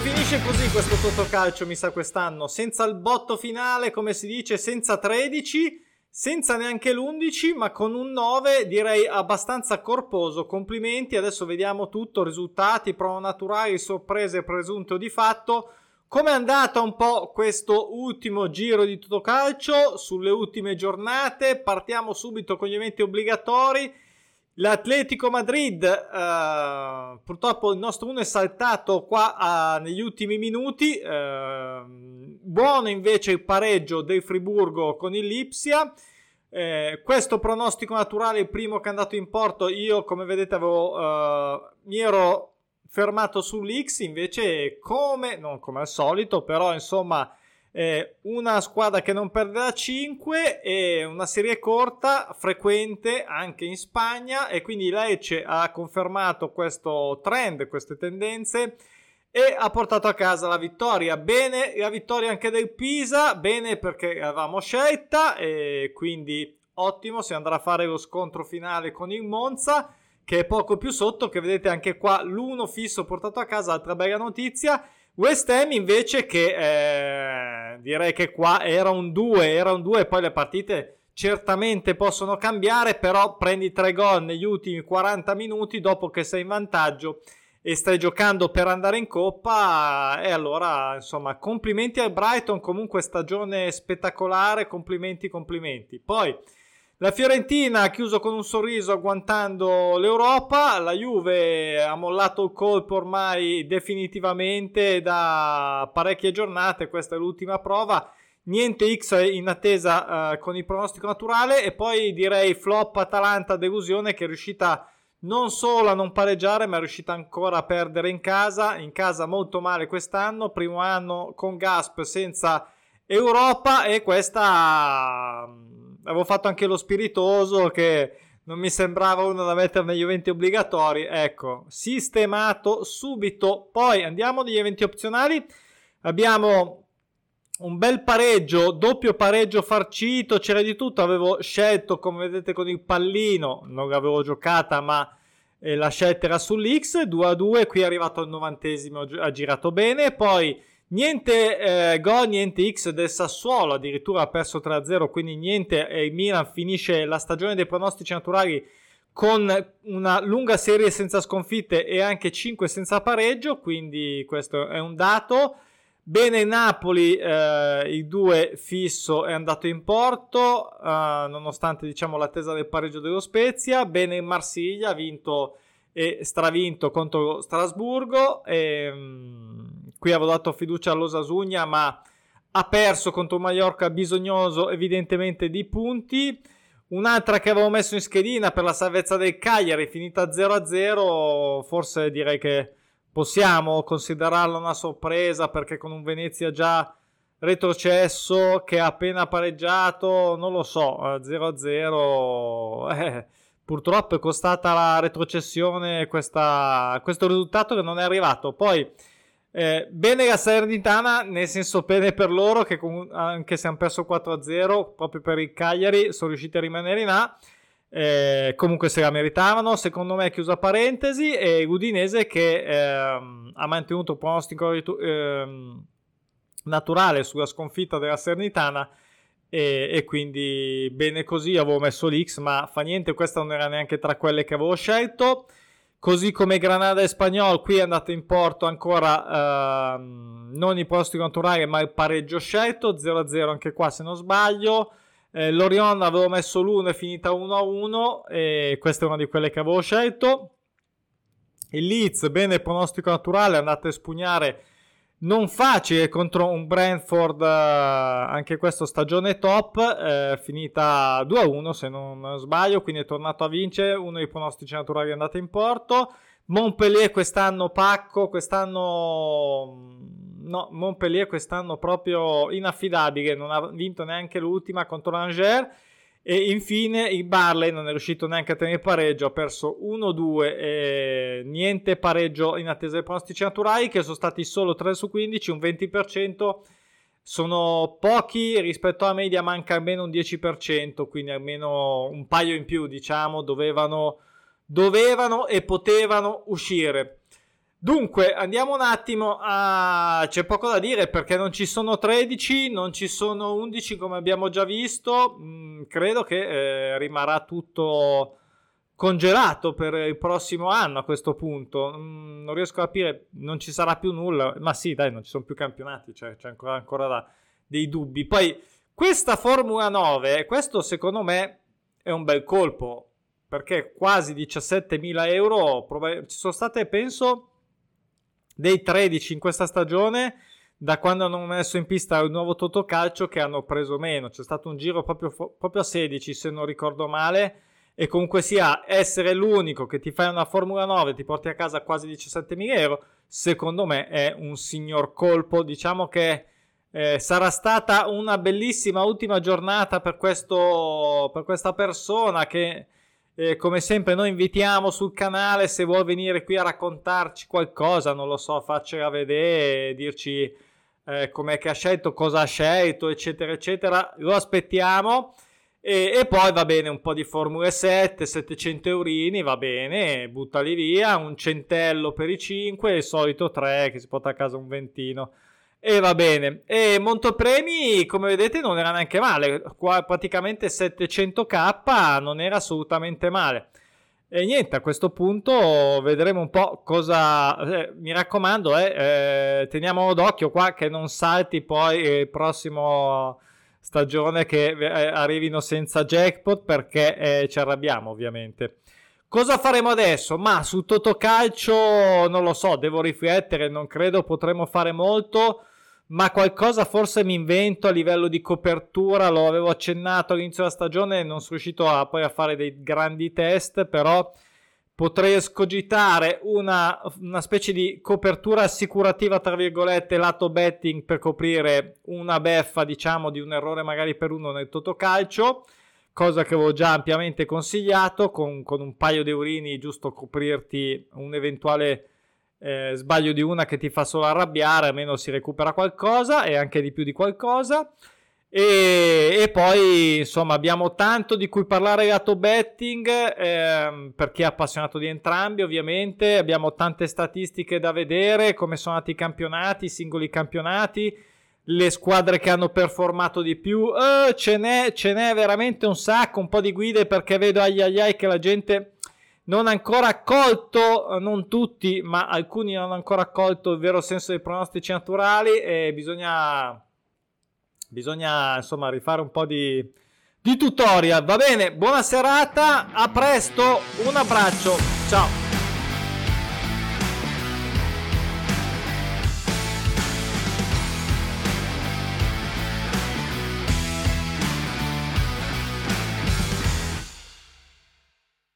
Finisce così questo Totocalcio, mi sa, quest'anno. Senza il botto finale, come si dice, senza 13, senza neanche l'11, ma con un 9 direi abbastanza corposo. Complimenti, adesso vediamo tutto, risultati, prova naturali, sorprese, presunto di fatto. Come è andata un po' questo ultimo giro di Totocalcio sulle ultime giornate? Partiamo subito con gli eventi obbligatori. L'Atletico Madrid, eh, purtroppo il nostro 1 è saltato qua eh, negli ultimi minuti. Eh, buono invece il pareggio del Friburgo con il Lipsia. Eh, questo pronostico naturale, il primo che è andato in porto, io come vedete avevo, eh, mi ero fermato sull'X invece come, non come al solito, però insomma eh, una squadra che non perderà 5 e una serie corta, frequente anche in Spagna e quindi Lecce ha confermato questo trend, queste tendenze e ha portato a casa la vittoria. Bene, la vittoria anche del Pisa, bene perché avevamo scelta e quindi ottimo, si andrà a fare lo scontro finale con il Monza che è poco più sotto, che vedete anche qua l'uno fisso portato a casa, altra bella notizia. West Ham invece che eh, direi che qua era un 2, era un 2 poi le partite certamente possono cambiare, però prendi tre gol negli ultimi 40 minuti dopo che sei in vantaggio e stai giocando per andare in coppa e allora insomma complimenti al Brighton, comunque stagione spettacolare, complimenti, complimenti. Poi la Fiorentina ha chiuso con un sorriso agguantando l'Europa, la Juve ha mollato il colpo ormai definitivamente da parecchie giornate, questa è l'ultima prova, niente X in attesa uh, con il pronostico naturale. E poi direi flop Atalanta delusione che è riuscita non solo a non pareggiare ma è riuscita ancora a perdere in casa, in casa molto male quest'anno, primo anno con Gasp senza Europa. E questa avevo fatto anche lo spiritoso che non mi sembrava uno da mettere negli eventi obbligatori. Ecco, sistemato subito. Poi andiamo negli eventi opzionali. Abbiamo un bel pareggio, doppio pareggio farcito, c'era di tutto. Avevo scelto, come vedete, con il pallino, non l'avevo giocata, ma eh, la scelta era sull'X 2 a 2. Qui è arrivato al novantesimo, ha girato bene. Poi Niente eh, gol, niente X del Sassuolo, addirittura ha perso 3-0, quindi niente. E il Milan finisce la stagione dei pronostici naturali con una lunga serie senza sconfitte e anche 5 senza pareggio, quindi questo è un dato. Bene Napoli, eh, il 2 fisso è andato in porto, eh, nonostante diciamo, l'attesa del pareggio dello Spezia. Bene Marsiglia, ha vinto e stravinto contro Strasburgo. E, ehm, qui avevo dato fiducia all'Osasugna, ma ha perso contro Mallorca, bisognoso evidentemente di punti. Un'altra che avevo messo in schedina per la salvezza del Cagliari, finita 0-0, forse direi che possiamo considerarla una sorpresa perché con un Venezia già retrocesso che ha appena pareggiato, non lo so, 0-0, eh, purtroppo è costata la retrocessione questa, questo risultato che non è arrivato. Poi eh, bene la Salernitana, nel senso bene per loro che com- anche se hanno perso 4-0 proprio per il Cagliari sono riusciti a rimanere in A. Eh, comunque se la meritavano, secondo me chiusa parentesi e Udinese che ehm, ha mantenuto il pronostico ehm, naturale sulla sconfitta della Salernitana e, e, quindi bene così avevo messo l'X ma fa niente questa non era neanche tra quelle che avevo scelto Così come Granada e Spagnol, qui è andato in porto ancora ehm, non i posti naturali, ma il pareggio scelto, 0-0 anche qua se non sbaglio. Eh, L'Orion avevo messo l'1, è finita 1-1 e questa è una di quelle che avevo scelto. Il Leeds, bene pronostico naturale, è andato a espugnare non facile contro un Brentford, eh, anche questa stagione top, eh, finita 2-1 se non sbaglio, quindi è tornato a vincere, uno dei pronostici naturali è andato in porto. Montpellier quest'anno pacco, quest'anno no, Montpellier quest'anno proprio inaffidabile, non ha vinto neanche l'ultima contro l'Angers e infine il Barley non è riuscito neanche a tenere pareggio, ha perso 1-2 e niente pareggio in attesa dei pronostici naturali che sono stati solo 3 su 15, un 20%. Sono pochi rispetto alla media, manca almeno un 10%, quindi almeno un paio in più, diciamo, dovevano, dovevano e potevano uscire. Dunque, andiamo un attimo a... c'è poco da dire perché non ci sono 13, non ci sono 11 come abbiamo già visto, mm, credo che eh, rimarrà tutto congelato per il prossimo anno a questo punto, mm, non riesco a capire, non ci sarà più nulla, ma sì dai, non ci sono più campionati, cioè, c'è ancora, ancora da, dei dubbi. Poi, questa Formula 9, questo secondo me è un bel colpo, perché quasi 17.000 euro, ci sono state penso dei 13 in questa stagione da quando hanno messo in pista il nuovo Totocalcio che hanno preso meno. C'è stato un giro proprio, proprio a 16 se non ricordo male e comunque sia essere l'unico che ti fai una Formula 9 ti porti a casa quasi 17.000 euro secondo me è un signor colpo diciamo che eh, sarà stata una bellissima ultima giornata per, questo, per questa persona che eh, come sempre noi invitiamo sul canale se vuoi venire qui a raccontarci qualcosa, non lo so, farcela vedere, dirci eh, com'è che ha scelto, cosa ha scelto, eccetera, eccetera. Lo aspettiamo. E, e, poi va bene un po' di Formule 7, 700 eurini, va bene, buttali via, un centello per i 5 e il solito 3 che si porta a casa un ventino. E va bene. E Montopremi, come vedete, non era neanche male. Qua praticamente 700k non era assolutamente male. E niente, a questo punto vedremo un po' cosa. Eh, mi raccomando, eh, eh, teniamo d'occhio qua che non salti poi il prossimo stagione che eh, arrivino senza jackpot perché eh, ci arrabbiamo ovviamente. Cosa faremo adesso? Ma su Totocalcio non lo so, devo riflettere, non credo potremo fare molto ma qualcosa forse mi invento a livello di copertura, lo avevo accennato all'inizio della stagione, non sono riuscito a, poi a fare dei grandi test, però potrei escogitare una, una specie di copertura assicurativa, tra virgolette, lato betting per coprire una beffa, diciamo, di un errore magari per uno nel totocalcio, cosa che avevo già ampiamente consigliato, con, con un paio di eurini giusto coprirti un eventuale eh, sbaglio di una che ti fa solo arrabbiare, almeno si recupera qualcosa e anche di più di qualcosa. E, e poi insomma abbiamo tanto di cui parlare lato betting ehm, per chi è appassionato di entrambi ovviamente abbiamo tante statistiche da vedere come sono andati i campionati i singoli campionati le squadre che hanno performato di più eh, ce, n'è, ce n'è veramente un sacco un po' di guide perché vedo ai ai ai che la gente non ancora colto, eh, non tutti, ma alcuni non hanno ancora colto il vero senso dei pronostici naturali e bisogna, bisogna insomma rifare un po' di, di tutorial. Va bene, buona serata, a presto, un abbraccio, ciao.